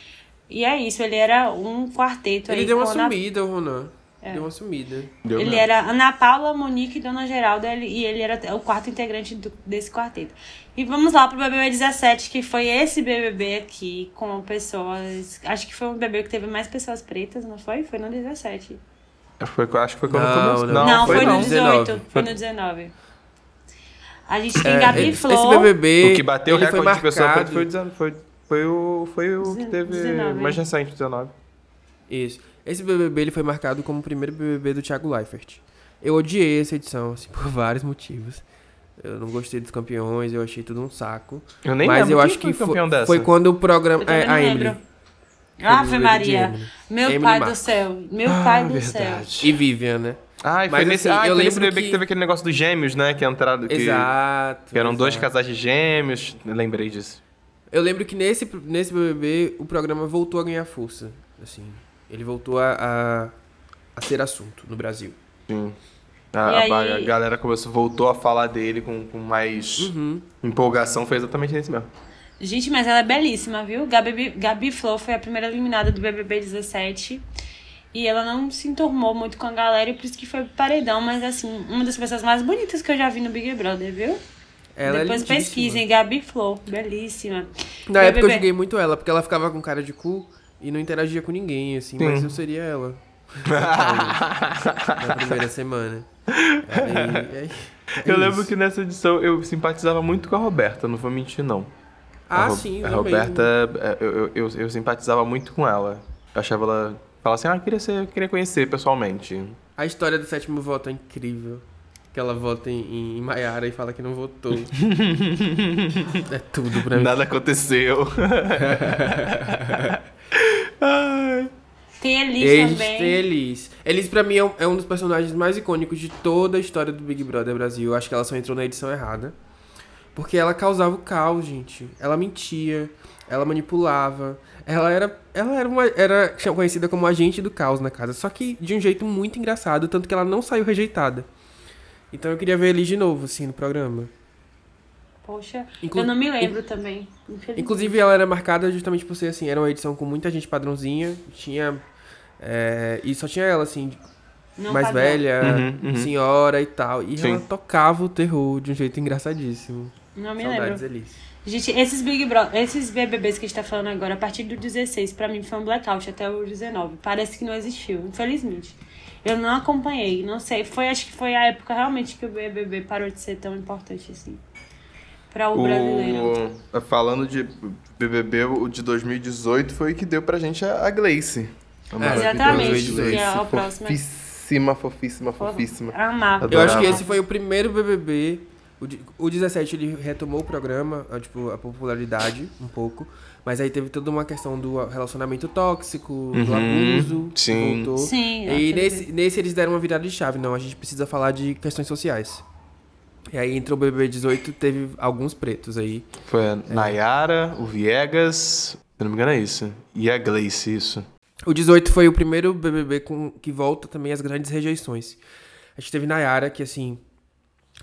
E é isso, ele era um quarteto Ele aí. deu uma com Ana- sumida, o Ronan. Deu uma sumida. Deu Ele mesmo. era Ana Paula, Monique e Dona Geralda, ele- e ele era o quarto integrante do- desse quarteto. E vamos lá pro BBB 17, que foi esse BBB aqui, com pessoas. Acho que foi um BBB que teve mais pessoas pretas, não foi? Foi no 17. Foi, acho que foi quando Não, começou. não. Não, foi, no não. 18. 19. Foi no 19. A gente tem É, Gabi esse, Flor. esse BBB. O que bateu o foi recorde de pessoa marcado- foi, foi, foi, foi o, foi o que teve 19. mais recente, 19. Isso. Esse BBB ele foi marcado como o primeiro BBB do Thiago Leifert. Eu odiei essa edição, assim, por vários motivos. Eu não gostei dos campeões, eu achei tudo um saco. Eu nem Mas lembro eu quem acho foi que campeão foi, dessa. foi quando o programa. Eu É, a lembro. Ave Maria. Meu Emily pai do céu. Meu Ah, pai do verdade. céu. E Vivian, né? Ah, e foi Mas, nesse, assim, ah, eu lembro bebê que... que- teve aquele negócio dos gêmeos, né? Que entraram. Que, Exato. que eram dois exato. casais de gêmeos. Eu lembrei disso. Eu lembro que nesse, nesse BBB o programa voltou a ganhar força. Assim, ele voltou a, a, a ser assunto no Brasil. Sim. A, a- aí- a galera começou, voltou a falar dele com, com mais Uhum. empolgação. Foi exatamente nesse mesmo. Gente, mas ela é belíssima, viu? Gabi, Gabi Flor foi a primeira eliminada do BBB 17. E ela não se enturmou muito com a galera, e por isso que foi paredão. Mas, assim, uma das pessoas mais bonitas que eu já vi no Big Brother, viu? Ela Depois é pesquisem, Gabi Flor, belíssima. Na época eu BBB. joguei muito ela, porque ela ficava com cara de cu e não interagia com ninguém, assim, mas Sim. eu seria ela. Na primeira semana. Aí- aí- é eu lembro isso. que nessa edição eu simpatizava muito com a Roberta, não vou mentir, não. Ah, a Ro- sim, A. Roberta, é, eu, eu, eu, eu simpatizava muito com ela. Eu achava ela. Falava assim, ah, eu queria, ser, eu queria conhecer pessoalmente. A história do sétimo voto é incrível. Que ela vota em, em Maiara e fala que não votou. é tudo pra mim. Nada aconteceu. Tem Elis Eles também. tem Elis. Elis, pra mim, é um, é um dos personagens mais icônicos de toda a história do Big Brother Brasil. Acho que ela só entrou na edição errada. Porque ela causava o caos, gente. Ela mentia, ela manipulava. Ela era, ela era, uma, era conhecida como agente do caos na casa. Só que de um jeito muito engraçado, tanto que ela não saiu rejeitada. Então eu queria ver Elis de novo, assim, no programa. Poxa, Inclu- eu não me lembro também. infelizmente. Inclusive, ela era marcada justamente por ser assim, era uma edição com muita gente padrãozinha, tinha. é, e só tinha ela, assim, Não mais padrão. velha, Uhum, uhum. senhora e tal. E Sim. ela tocava o terror de um jeito engraçadíssimo. Não me Saudades, lembro. Elis. Gente, esses Big Brother, esses BBBs que a gente tá falando agora, a partir do 16, pra mim foi um blackout até o 19. Parece que não existiu, infelizmente. Eu não acompanhei, não sei. Foi, acho que foi a época realmente que o BBB parou de ser tão importante assim. Pra o, brasileiro. O, falando de BBB, o de 2018 foi o que deu pra gente a, a Gleice. É, Exatamente, que é a próxima. Fofíssima, fofíssima, fofíssima. Amava. Eu acho que esse foi o primeiro BBB. O, de- o 17 ele retomou o programa, a, tipo, a popularidade um pouco. Mas aí teve toda uma questão do relacionamento tóxico, do Uhum, abuso. que sim. Voltou. Sim, E aquele nesse, nesse eles deram uma virada de chave. Não, a gente precisa falar de questões sociais. E aí entrou o BBB 18, teve alguns pretos aí. Foi a Nayara, o Viegas, se eu não me engano é isso. E a Gleice, isso. O 18 foi o primeiro BBB com, que volta também às grandes rejeições. A gente teve Nayara, que assim.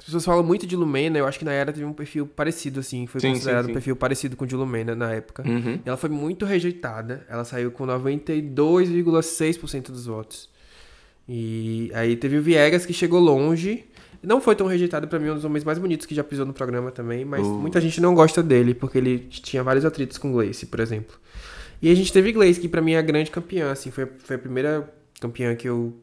As pessoas falam muito de Lumena, eu acho que Nayara teve um perfil parecido, assim. Foi Sim, considerado sim, sim. um perfil parecido com o de Lumena na época. Uhum. Ela foi muito rejeitada. Ela saiu com 92,6% dos votos. E aí teve o Viegas, que chegou longe. Não foi tão rejeitado pra mim, um dos homens mais bonitos que já pisou no programa também, mas Uh. muita gente não gosta dele, porque ele tinha vários atritos com Gleice, por exemplo. E a gente teve Gleice, que pra mim é a grande campeã, assim, foi, foi a primeira campeã que eu,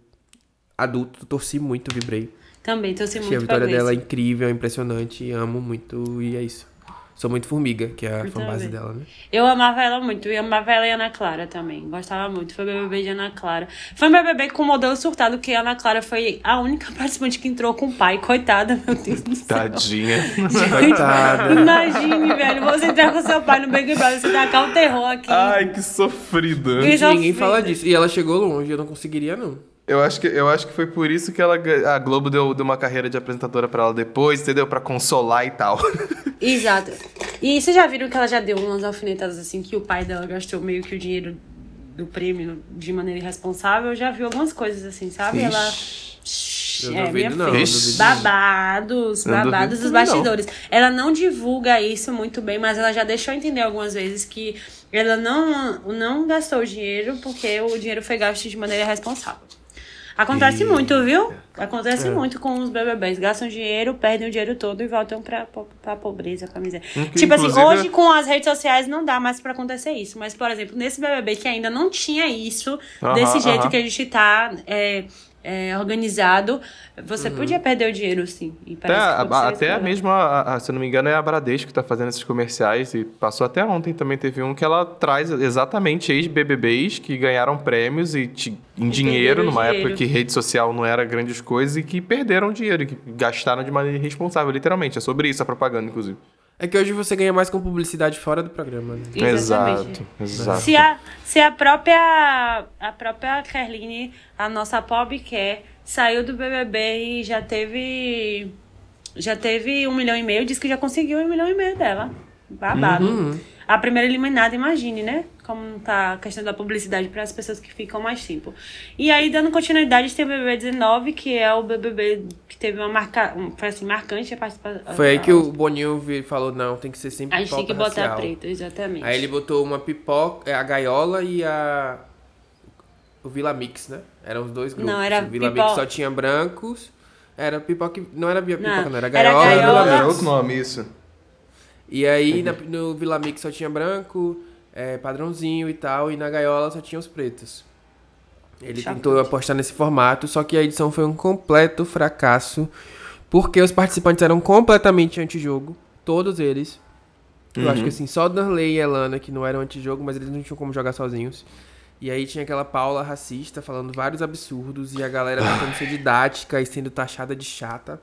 adulto, torci muito, vibrei. Também, torci Achei a muito pra vitória dela Gleice. incrível, impressionante, amo muito, e é isso. Sou muito formiga, que é a Eu fanbase também. dela, né? Eu amava ela muito, e amava ela e Ana Clara também. Gostava muito. Foi BBB de Ana Clara. Foi um BBB com modelo surtado, que a Ana Clara foi a única participante que entrou com o pai. Coitada, meu Deus do céu. Tadinha. Coitada. Imagine, velho, você entrar com seu pai no Big Brother, você tacar o terror aqui. Ai, que sofrida. Que Gente, ninguém sofrida. fala disso. E ela chegou longe, eu não conseguiria, não. Eu acho, que, eu acho que foi por isso que ela, a Globo deu, deu uma carreira de apresentadora pra ela depois, entendeu? Pra consolar e tal. Exato. E vocês já viram que ela já deu umas alfinetadas assim, que o pai dela gastou meio que o dinheiro do prêmio de maneira irresponsável? Eu já vi algumas coisas assim, sabe? Ela. Eu é, duvido minha não. Babados, babados dos também, não. bastidores. Ela não divulga isso muito bem, mas ela já deixou entender algumas vezes que ela não, não gastou o dinheiro porque o dinheiro foi gasto de maneira irresponsável. Acontece E- muito, viu? Acontece É. muito com os BBBs. Gastam dinheiro, perdem o dinheiro todo e voltam pra, pra pobreza, pra miséria. Inclu- tipo assim, hoje com as redes sociais não dá mais pra acontecer isso. Mas, por exemplo, nesse BBB que ainda não tinha isso, desse jeito que a gente tá é, é, organizado, você podia perder o dinheiro, sim. E Até, a, até a mesma, a- se eu não me engano, é a Bradesco que tá fazendo esses comerciais e passou até ontem também teve um que ela traz exatamente ex-BBBs que ganharam prêmios e ti- em dinheiro, perderam numa dinheiro. época que rede social não era grandes coisas e que perderam dinheiro, que gastaram de maneira irresponsável, literalmente. É sobre isso a propaganda, inclusive. É que hoje você ganha mais com publicidade fora do programa, né? Exatamente. Exato, exato. Se a, se a própria a própria Kerline, a nossa pobre quer, saiu do BBB e já teve já teve um milhão e meio, disse que já conseguiu um milhão e meio dela. Babado. Uhum. A primeira eliminada, imagine, né? Como tá a questão da publicidade para as pessoas que ficam mais tempo. E aí, dando continuidade, tem o BBB 19, que é o BBB que teve uma marca, um, foi assim, marcante a participação. Foi aí que o Boninho vi- falou, não, tem que ser sempre A gente tem que pipoca botar preto, exatamente. Aí ele botou uma pipoca, é, a gaiola e a... O Vila Mix, né? Eram os dois grupos. Não, era o Vila pipo- Mix só tinha brancos. Era pipoca... Não era bia- Não, pipoca, não. Era era gaiola, e gaiola. Vila Era Mix. outro nome, isso. E aí na- no Vila Mix só tinha branco, é, padrãozinho e tal. E na gaiola só tinha os pretos. Ele tentou apostar nesse formato, só que a edição foi um completo fracasso. Porque os participantes eram completamente antijogo. Todos eles. Eu acho que assim, só Danley e Elana que não eram antijogo, mas eles não tinham como jogar sozinhos. E aí tinha aquela Paula racista falando vários absurdos e a galera tentando ser didática e sendo taxada de chata.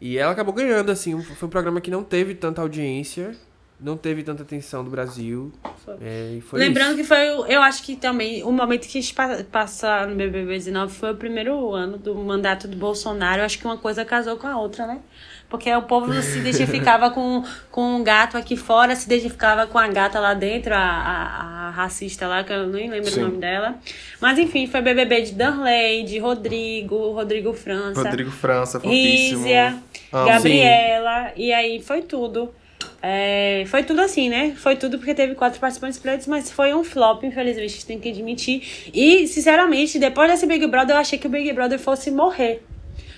E ela acabou ganhando, assim. Foi um programa que não teve tanta audiência, não teve tanta atenção do Brasil. É, e foi Lembrando isso. que foi, eu acho que também, o momento que a gente pa- passa no BBB 19 foi o primeiro ano do mandato do Bolsonaro. Eu acho que uma coisa casou com a outra, né? Porque o povo se identificava com, com um gato aqui fora, se identificava com a gata lá dentro, a, a, a racista lá, que eu nem lembro Sim. o nome dela. Mas enfim, foi BBB de Danley, de Rodrigo, Rodrigo França. Rodrigo França, fofíssimo. Rízia. Gabriela, e aí foi tudo. É, foi tudo assim, né? Foi tudo porque teve quatro participantes pretos, mas foi um flop, infelizmente, a gente tem que admitir. E, sinceramente, depois desse Big Brother, eu achei que o Big Brother fosse morrer.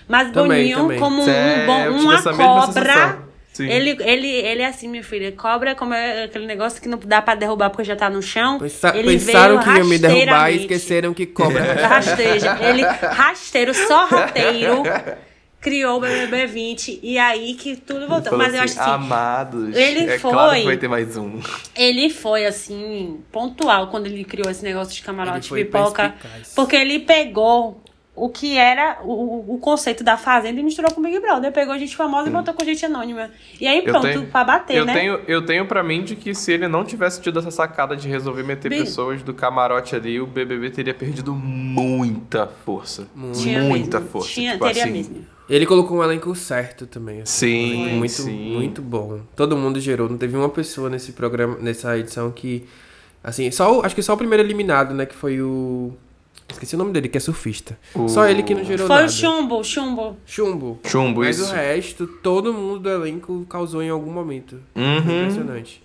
Mas Também, Boninho, também. como um, É, bom- tive uma cobra. Ele, ele, ele é assim, minha filha. Cobra como é aquele negócio que não dá pra derrubar porque já tá no chão. Pensa- ele pensaram veio que ia me derrubar e esqueceram que cobra. Rasteja. Ele, rasteiro, sorrateiro, criou o BBB 20 e aí que tudo voltou. Falou Mas eu assim, acho assim, Amados. ele é foi- claro que vai ter mais um. ele foi assim, pontual quando ele criou esse negócio de Ele camarote foi pipoca. Porque ele pegou o que era o, o conceito da Fazenda e misturou com o Big Brother. Pegou gente famosa e botou com gente anônima. E aí pronto, pra bater, eu né? Tenho, eu tenho pra mim de que se ele não tivesse tido essa sacada de resolver meter Bem- pessoas do camarote ali, o BBB teria perdido muita força. Tinha muita mesmo. força. Tinha, tipo teria assim. mesmo. Ele colocou um elenco certo também. assim. Sim, Um muito, sim. muito bom. Todo mundo gerou. Não teve uma pessoa nesse programa, nessa edição que. Assim, só o- acho que só o primeiro eliminado, né? Que foi o. Esqueci o nome dele, que é surfista. O- Só ele que não gerou Foi nada. o chumbo, chumbo. Chumbo. Chumbo, Mas isso. o resto, todo mundo do elenco causou em algum momento. Uhum. Impressionante.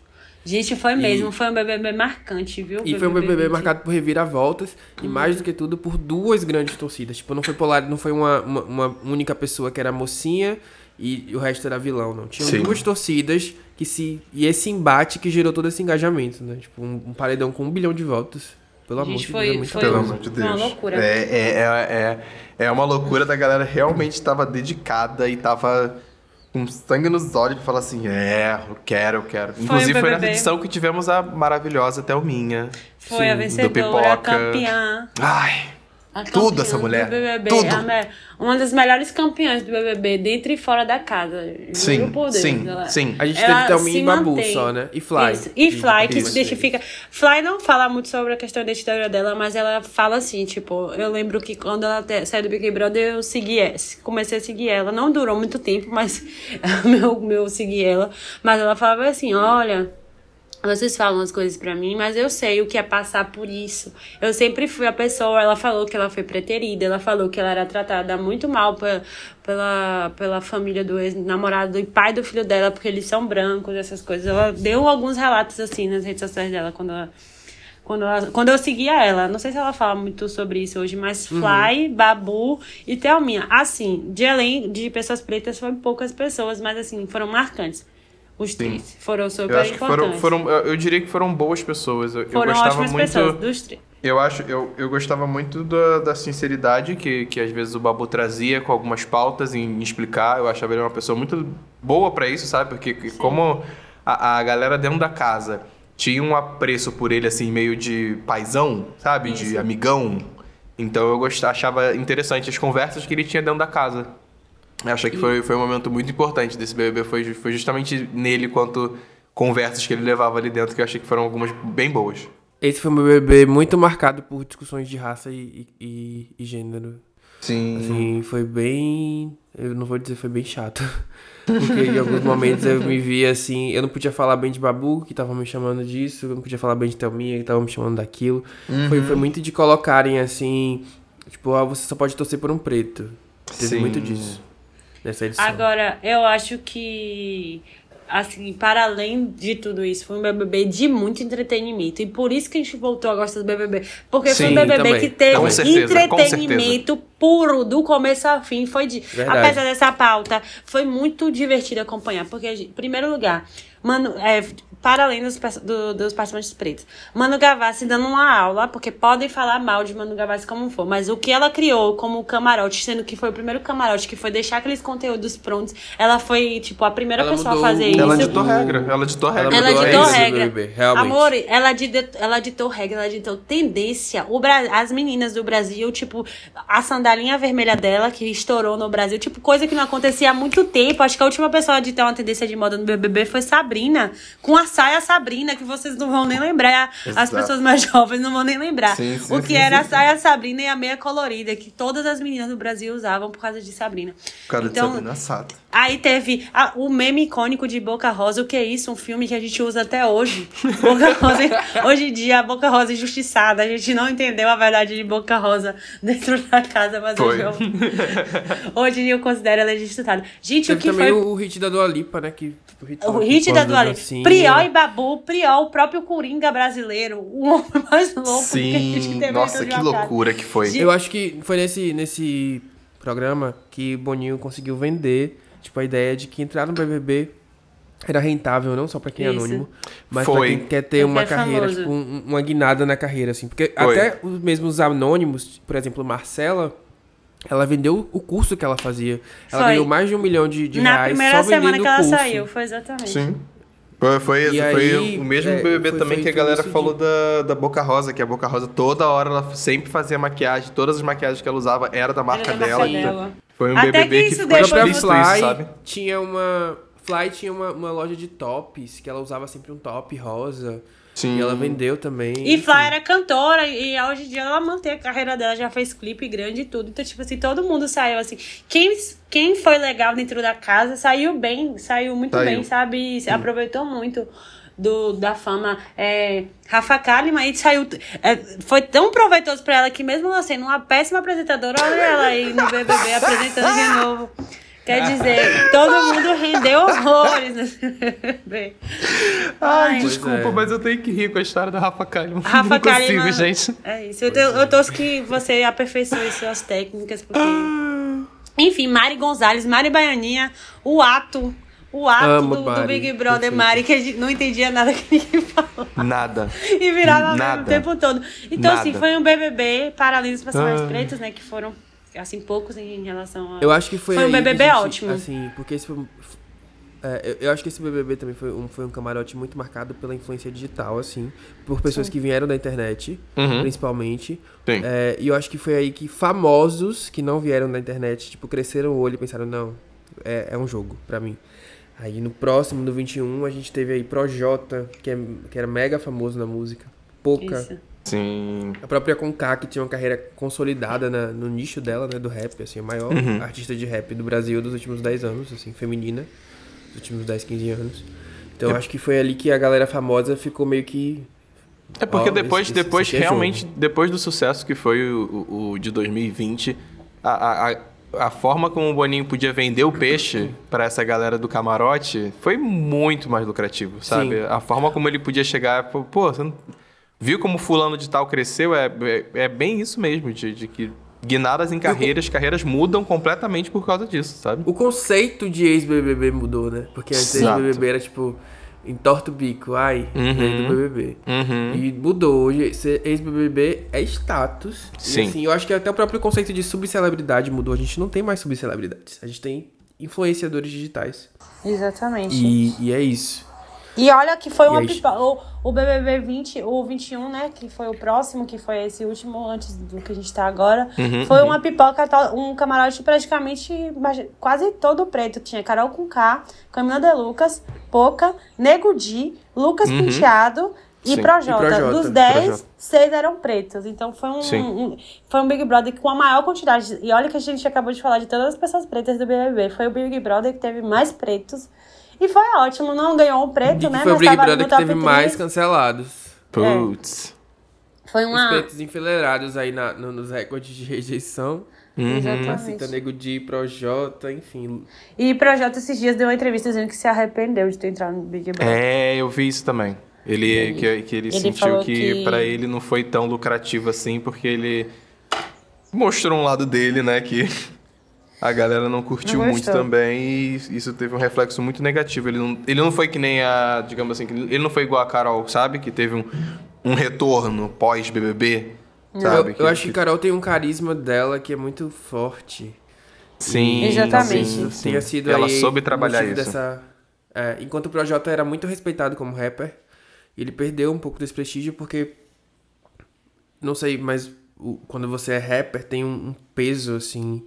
Gente, foi mesmo. Foi um BBB marcante, viu? E foi um BBB 20. marcado por reviravoltas e mais do que tudo por duas grandes torcidas. Tipo, não foi polar, não foi uma, uma, uma única pessoa que era mocinha e o resto era vilão, não. Tinham Sim. duas torcidas que se. E esse embate que gerou todo esse engajamento, né? Tipo, um, um paredão com um bilhão de votos. Pelo amor de foi- Deus, é muita foi-. Pelo amor de Foi Deus. uma loucura. É, é, é, é, é uma loucura da galera realmente estava dedicada e tava com sangue nos olhos pra falar assim: é, eu quero, eu quero. Inclusive o foi BBB. edição que tivemos a maravilhosa Thelminha. Foi a do vencedora, a Pipoca. campeã. Ai, A Tudo essa do mulher, BBB, tudo. me- uma das melhores campeãs do BBB, dentro e fora da casa. Sim, Deus, sim, ela- sim. A gente Ela teve Thelminha e Babu mantém. só, né? E Fly. Isso. E Fly, que isso. se identifica. Fly não fala muito sobre a questão da história dela, mas ela fala assim, tipo, eu lembro que quando ela te- saiu do Big Brother, eu segui ela, comecei a seguir ela. Não durou muito tempo, mas meu, meu segui ela. Mas ela falava assim, olha. Vocês falam as coisas pra mim, mas eu sei o que é passar por isso. Eu sempre fui a pessoa. Ela falou que ela foi preterida, ela falou que ela era tratada muito mal pe- pela, pela família do ex-namorado e pai do filho dela, porque eles são brancos, essas coisas. Ela deu alguns relatos assim nas redes sociais dela quando ela. Quando, ela- quando eu seguia ela, não sei se ela fala muito sobre isso hoje, mas Uhum. Fly, Babu e Thelminha. Assim, de além de pessoas pretas, foram poucas pessoas, mas assim, foram marcantes. Os três foram super Eu acho que foram, importantes. foram eu, eu diria que foram boas pessoas. Eu, eu Foram gostava ótimas muito. pessoas, dos três. Eu acho, eu, eu gostava muito da, da sinceridade que, que às vezes o Babu trazia com algumas pautas em explicar. Eu achava ele uma pessoa muito boa pra isso, sabe? Porque que- como a, a galera dentro da casa tinha um apreço por ele, assim, meio de paizão, sabe? De Isso. amigão. Então eu gostava, achava interessante as conversas que ele tinha dentro da casa. Achei que foi, foi um momento muito importante desse BBB. Foi, foi justamente nele quanto conversas que ele levava ali dentro, que eu achei que foram algumas bem boas. Esse foi um BBB muito marcado por discussões de raça e, e, e gênero. Sim. Assim, foi bem. Eu não vou dizer foi bem chato. Porque em alguns momentos eu me via assim. Eu não podia falar bem de Babu, que tava me chamando disso. Eu não podia falar bem de Thelminha, que tava me chamando daquilo. Foi, foi muito de colocarem assim. Tipo, ah, você só pode torcer por um preto. Teve Sim. muito disso. Nessa edição. Agora, eu acho que, assim, para além de tudo isso, foi um BBB de muito entretenimento. E por isso que a gente voltou a gostar do BBB. Porque foi um Sim, BBB também. que teve certeza, entretenimento puro, do começo ao fim. Foi de, Verdade. apesar dessa pauta, foi muito divertido acompanhar. Porque, em primeiro lugar, Mano, é, para além dos, do- dos participantes pretos. Manu Gavassi dando uma aula, porque podem falar mal de Manu Gavassi como for, mas o que ela criou como camarote, sendo que foi o primeiro camarote, que foi deixar aqueles conteúdos prontos, ela foi, tipo, a primeira Ela pessoa a mudou fazer o- isso. Ela ditou regra, ela ditou regra. Ela a ditou regra regra. Amor, ela ditou, ela ditou regra, ela ditou tendência. O Bra- as meninas do Brasil, tipo, a sandalinha vermelha dela, que estourou no Brasil, tipo, coisa que não acontecia há muito tempo. Acho que a última pessoa a ditar uma tendência de moda no BBB foi Sabrina, com a saia Sabrina, que vocês não vão nem lembrar. As Exato. pessoas mais jovens não vão nem lembrar. Sim, sim, o que sim, era sim, a saia Sabrina e a meia colorida, que todas as meninas do Brasil usavam por causa de Sabrina. Por causa Então, de Sabrina Sato. Aí teve a- o meme icônico de Boca Rosa, o que é isso? Um filme que a gente usa até hoje. Boca Rosa, hoje em dia, a Boca Rosa injustiçada. A gente não entendeu a verdade de Boca Rosa dentro da casa, mas Foi. hoje eu, hoje eu considero ela injustiçada. Gente, o que também foi o, o hit da Dua Lipa, né? Que, o hit, o hit da Dua Lipa? dancinha. Priol e Babu, Priol, o próprio Coringa brasileiro, o homem mais louco que a gente Sim, teve nossa, de que loucura que foi. Eu acho que foi nesse, nesse programa que Boninho conseguiu vender, tipo, a ideia de que entrar no BBB era rentável não só pra quem é Isso. anônimo, mas Foi. pra quem quer ter Quem uma é carreira, tipo, um- uma guinada na carreira, assim. Porque Foi. até os mesmos anônimos, por exemplo, Marcela, ela vendeu o curso que ela fazia. Ela Foi. ganhou mais de um milhão de, de Na reais primeira só semana que ela curso. saiu, foi exatamente. Sim. Foi, foi, esse, foi aí, o mesmo é, BBB foi também que a galera isso de- falou da, da Boca Rosa, que a Boca Rosa toda hora ela sempre fazia maquiagem, todas as maquiagens que ela usava era da marca Era da dela. marca dela. Foi um Até BBB que que, ficou explícito Fly isso, sabe? tinha uma. Fly tinha uma, uma loja de tops, que ela usava sempre um top rosa. Sim. E ela vendeu também. E. Fly era cantora e hoje em dia ela mantém a carreira dela, já fez clipe grande e tudo. Então, tipo assim, todo mundo saiu assim. Quem, quem foi legal dentro da casa saiu bem, saiu muito Saiu. bem, sabe? Se aproveitou muito do, da fama. É, Rafa Kalimann aí saiu. é, foi tão proveitoso pra ela que, mesmo ela sendo uma péssima apresentadora, olha ela aí no BBB apresentando de novo. Quer dizer, todo mundo rendeu horrores nesse BBB. Ai, Ai, desculpa, é. mas eu tenho que rir com a história da Rafa Kalimann. Rafa Não consigo, Kalimann. gente. É isso. Eu, te- eu torço que você aperfeiçoe suas técnicas, porque. Enfim, Mari Gonzalez, Mari Baianinha, o ato. O ato Amo do, do Big Brother perfeito. Mari, que a gente não entendia nada que ninguém falava. Nada. E virava mesmo Nada. o tempo todo. Então, assim, Nada. foi um BBB paralelo dos personagens Ah. pretos, né? Que foram, assim, poucos em relação a. Eu acho que foi. Foi um BBB gente- ótimo. Assim, porque esse foi. é, eu, eu acho que esse BBB também foi um, foi um camarote muito marcado pela influência digital, assim, por pessoas que vieram da internet, Uhum. principalmente. Sim. É, e eu acho que foi aí que famosos que não vieram da internet, tipo, cresceram o olho e pensaram, não, é, é um jogo pra mim. Aí no próximo, no 21, a gente teve aí Projota, que, é, que era mega famoso na música. Pouca. Isso. Sim. A própria Conká, que tinha uma carreira consolidada na- no nicho dela, né, do rap, assim, a maior Uhum. artista de rap do Brasil dos últimos 10 anos, assim, feminina, dos últimos 10, 15 anos. Então eu acho que foi ali que a galera famosa ficou meio que É porque Ó, depois, esse- depois esse é realmente, jogo. depois do sucesso que foi o, o- o de 2020, a, a, a- a forma como o Boninho podia vender o peixe pra essa galera do camarote foi muito mais lucrativo, sabe? Sim. A forma como ele podia chegar, pô, você não... viu como fulano de tal cresceu? É, é, é bem isso mesmo, de, de que guinadas em carreiras, carreiras mudam completamente por causa disso, sabe? O conceito de ex-BBB mudou, né? Porque antes ex-BBB era tipo, entorta o bico, ai, Uhum. veio do BBB. Uhum. E mudou. Hoje, ser ex-BBB é status. Sim. E assim, eu acho que até o próprio conceito de subcelebridade mudou. A gente não tem mais subcelebridades. A gente tem influenciadores digitais. Exatamente. E, e é isso. E olha que foi E uma aí- pipa... o, o BBB 20, o 21, né, que foi o próximo, que foi esse último antes do que a gente tá agora, Uhum, foi uma pipoca, um camarote praticamente quase todo preto. Tinha Carol com K, Camila De Lucas, Poca, Nego Di, Lucas Penteado e Sim. Projota. E Projota. Dos 10, Projota. 6 eram pretos. Então foi um, um- foi um Big Brother com a maior quantidade. E olha que a gente acabou de falar de todas as pessoas pretas do BBB. Foi o Big Brother que teve mais pretos. E foi ótimo, não ganhou o preto, E né? que foi o Big Brother que teve 3. mais cancelados. Putz. Foi Os uma. pretos enfileirados aí na- no- nos recordes de rejeição. Uhum. Exatamente. Nego Di, Projota, enfim. E Projota esses dias deu uma entrevista dizendo que se arrependeu de ter entrado no Big Brother. É, eu vi isso também. Ele, que, que ele, Ele sentiu que, que- pra ele não foi tão lucrativo assim, porque ele mostrou um lado dele, né, que a galera não curtiu Não muito também e isso teve um reflexo muito negativo. Ele não, ele não foi que nem a, digamos assim, que ele não foi igual a Carol, sabe? Que teve um, um retorno pós-BBB, sabe? Eu, eu acho que Carol tem um carisma dela que é muito forte. Sim, Exatamente. sim, tenha sido Ela aí soube trabalhar isso. Dessa, é, enquanto o Projota era muito respeitado como rapper, ele perdeu um pouco desse prestígio porque, não sei, mas o- quando você é rapper tem um, um peso, assim,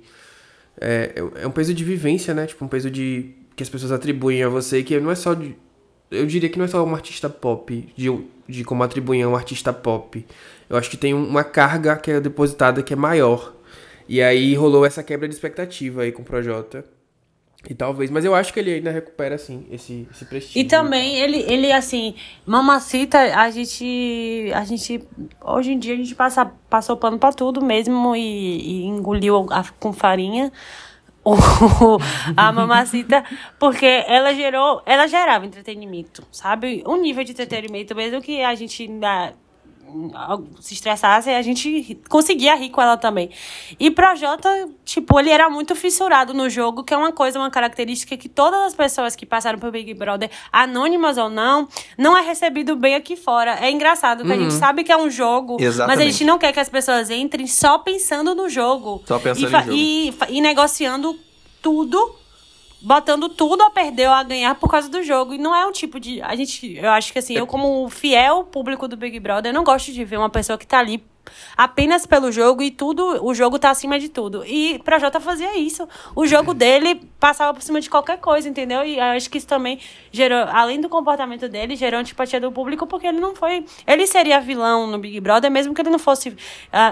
é, é um peso de vivência, né? Tipo, um peso de que as pessoas atribuem a você, que não é só de... Eu diria que não é só um artista pop, de, de como atribuem a um artista pop. Eu acho que tem um- uma carga que é depositada que é maior. E aí rolou essa quebra de expectativa aí com o Projota. E talvez, mas eu acho que ele ainda recupera, assim, esse, esse prestígio. E também ele, ele assim, mamacita, a gente, a gente, hoje em dia a gente passa, passou pano pra tudo mesmo e, e engoliu a- com farinha a mamacita, porque ela gerou, ela gerava entretenimento, sabe? Um nível de entretenimento, mesmo que a gente ainda se estressasse, a gente conseguia rir com ela também. E Projota, tipo, ele era muito fissurado no jogo, que é uma coisa, uma característica que todas as pessoas que passaram pro Big Brother, anônimas ou não, não é recebido bem aqui fora. É engraçado que uhum. a gente uhum. sabe que é um jogo, Exatamente. mas a gente não quer que as pessoas entrem só pensando no jogo. Só pensando e, no jogo. E, e negociando tudo botando tudo a perder ou a ganhar por causa do jogo. E não é um tipo de. A gente. Eu acho que assim, eu, como fiel público do Big Brother, eu não gosto de ver uma pessoa que tá ali apenas pelo jogo e tudo, o jogo tá acima de tudo. E Projota fazia isso. O jogo dele passava por cima de qualquer coisa, entendeu? E acho que isso também gerou, além do comportamento dele, gerou antipatia do público, porque ele não foi. Ele seria vilão no Big Brother, mesmo que ele não fosse uh,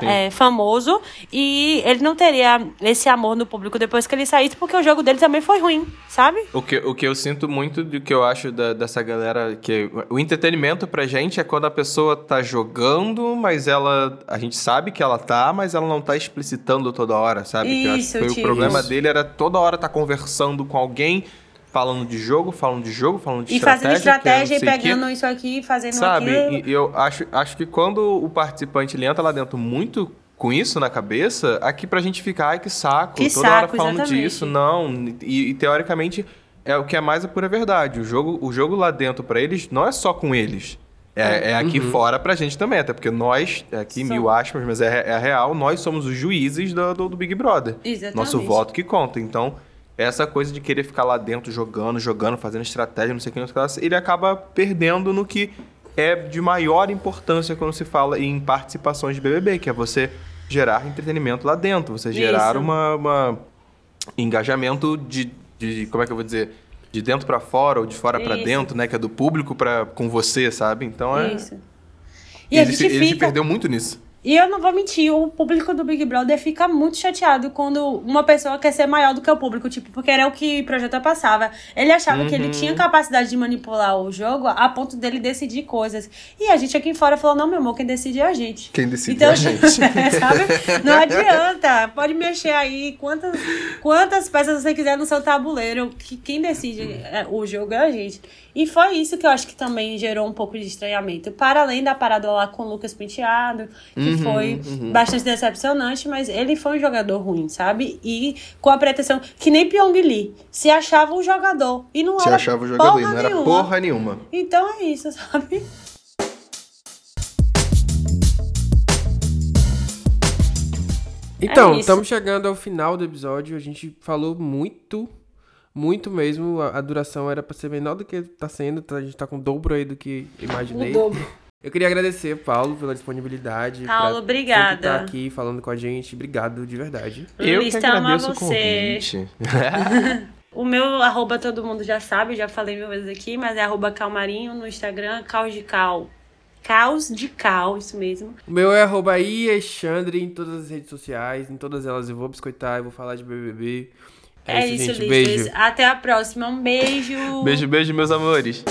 é, famoso. E ele não teria esse amor no público depois que ele saísse, porque o jogo dele também foi ruim, sabe? O que, o que eu sinto muito do que eu acho da, dessa galera, que o entretenimento pra gente é quando a pessoa tá jogando, mas ela a gente sabe que ela tá, mas ela não tá explicitando toda hora, sabe? Isso, que foi o problema isso. dele era toda hora tá conversando com alguém, falando de jogo, falando de jogo, falando de e estratégia. E fazendo estratégia e pegando isso aqui, fazendo sabe? aquilo. Sabe? E eu acho, acho que quando o participante ele entra lá dentro muito com isso na cabeça, aqui pra gente ficar, ai que saco, que toda saco, hora falando exatamente. disso, não. E, e, teoricamente é o que é mais a pura verdade. O jogo, o jogo lá dentro para eles não é só com eles. É, é aqui uhum. fora pra gente também, até porque nós, é aqui Som. mil aspas, mas é, é real, nós somos os juízes do, do, do Big Brother. Exatamente. Nosso voto que conta. Então, essa coisa de querer ficar lá dentro jogando, jogando, fazendo estratégia, não sei o que, não sei o que, ele acaba perdendo no que é de maior importância quando se fala em participações de BBB, que é você gerar entretenimento lá dentro, você gerar uma, uma engajamento de, de, como é que eu vou dizer, de dentro para fora ou de fora para dentro, né? Que é do público para com você, sabe? Então é. Isso. E ele, a gente se, fica... ele se perdeu muito nisso. E eu não vou mentir, o público do Big Brother fica muito chateado quando uma pessoa quer ser maior do que o público, tipo, porque era o que o projeto passava. Ele achava uhum. que ele tinha uhum. capacidade de manipular o jogo a ponto dele decidir coisas. E a gente aqui fora falou: não, meu amor, quem decide é a gente. Quem decide então, é a gente. sabe? Não adianta. Pode mexer aí quantas, quantas peças você quiser no seu tabuleiro, que quem decide é, o jogo é a gente. E foi isso que eu acho que também gerou um pouco de estranhamento. Para além da parada lá com o Lucas Penteado, que uhum, foi uhum. bastante decepcionante, mas ele foi um jogador ruim, sabe? E com a pretensão que nem Pyong Lee se achava um jogador. E não se era achava um jogador, não era porra nenhuma. Então é isso, sabe? Então, é estamos chegando ao final do episódio. A gente falou muito muito mesmo. A, a duração era para ser menor do que tá sendo. Tá, a gente tá com o dobro aí do que imaginei. O dobro. Eu queria agradecer, Paulo, pela disponibilidade. Paulo, obrigada. estar aqui falando com a gente. Obrigado, de verdade. Eu Luiz, que agradeço você. o meu arroba todo mundo já sabe, já falei mil vezes aqui, mas é arroba calmarinho no Instagram, caos de cal. Caos de cal, isso mesmo. O meu é arroba Alexandre em todas as redes sociais, em todas elas eu vou biscoitar, eu vou falar de BBB. É, é isso, isso gente. Beijo. Até a próxima. Um beijo. Beijo, beijo, meus amores.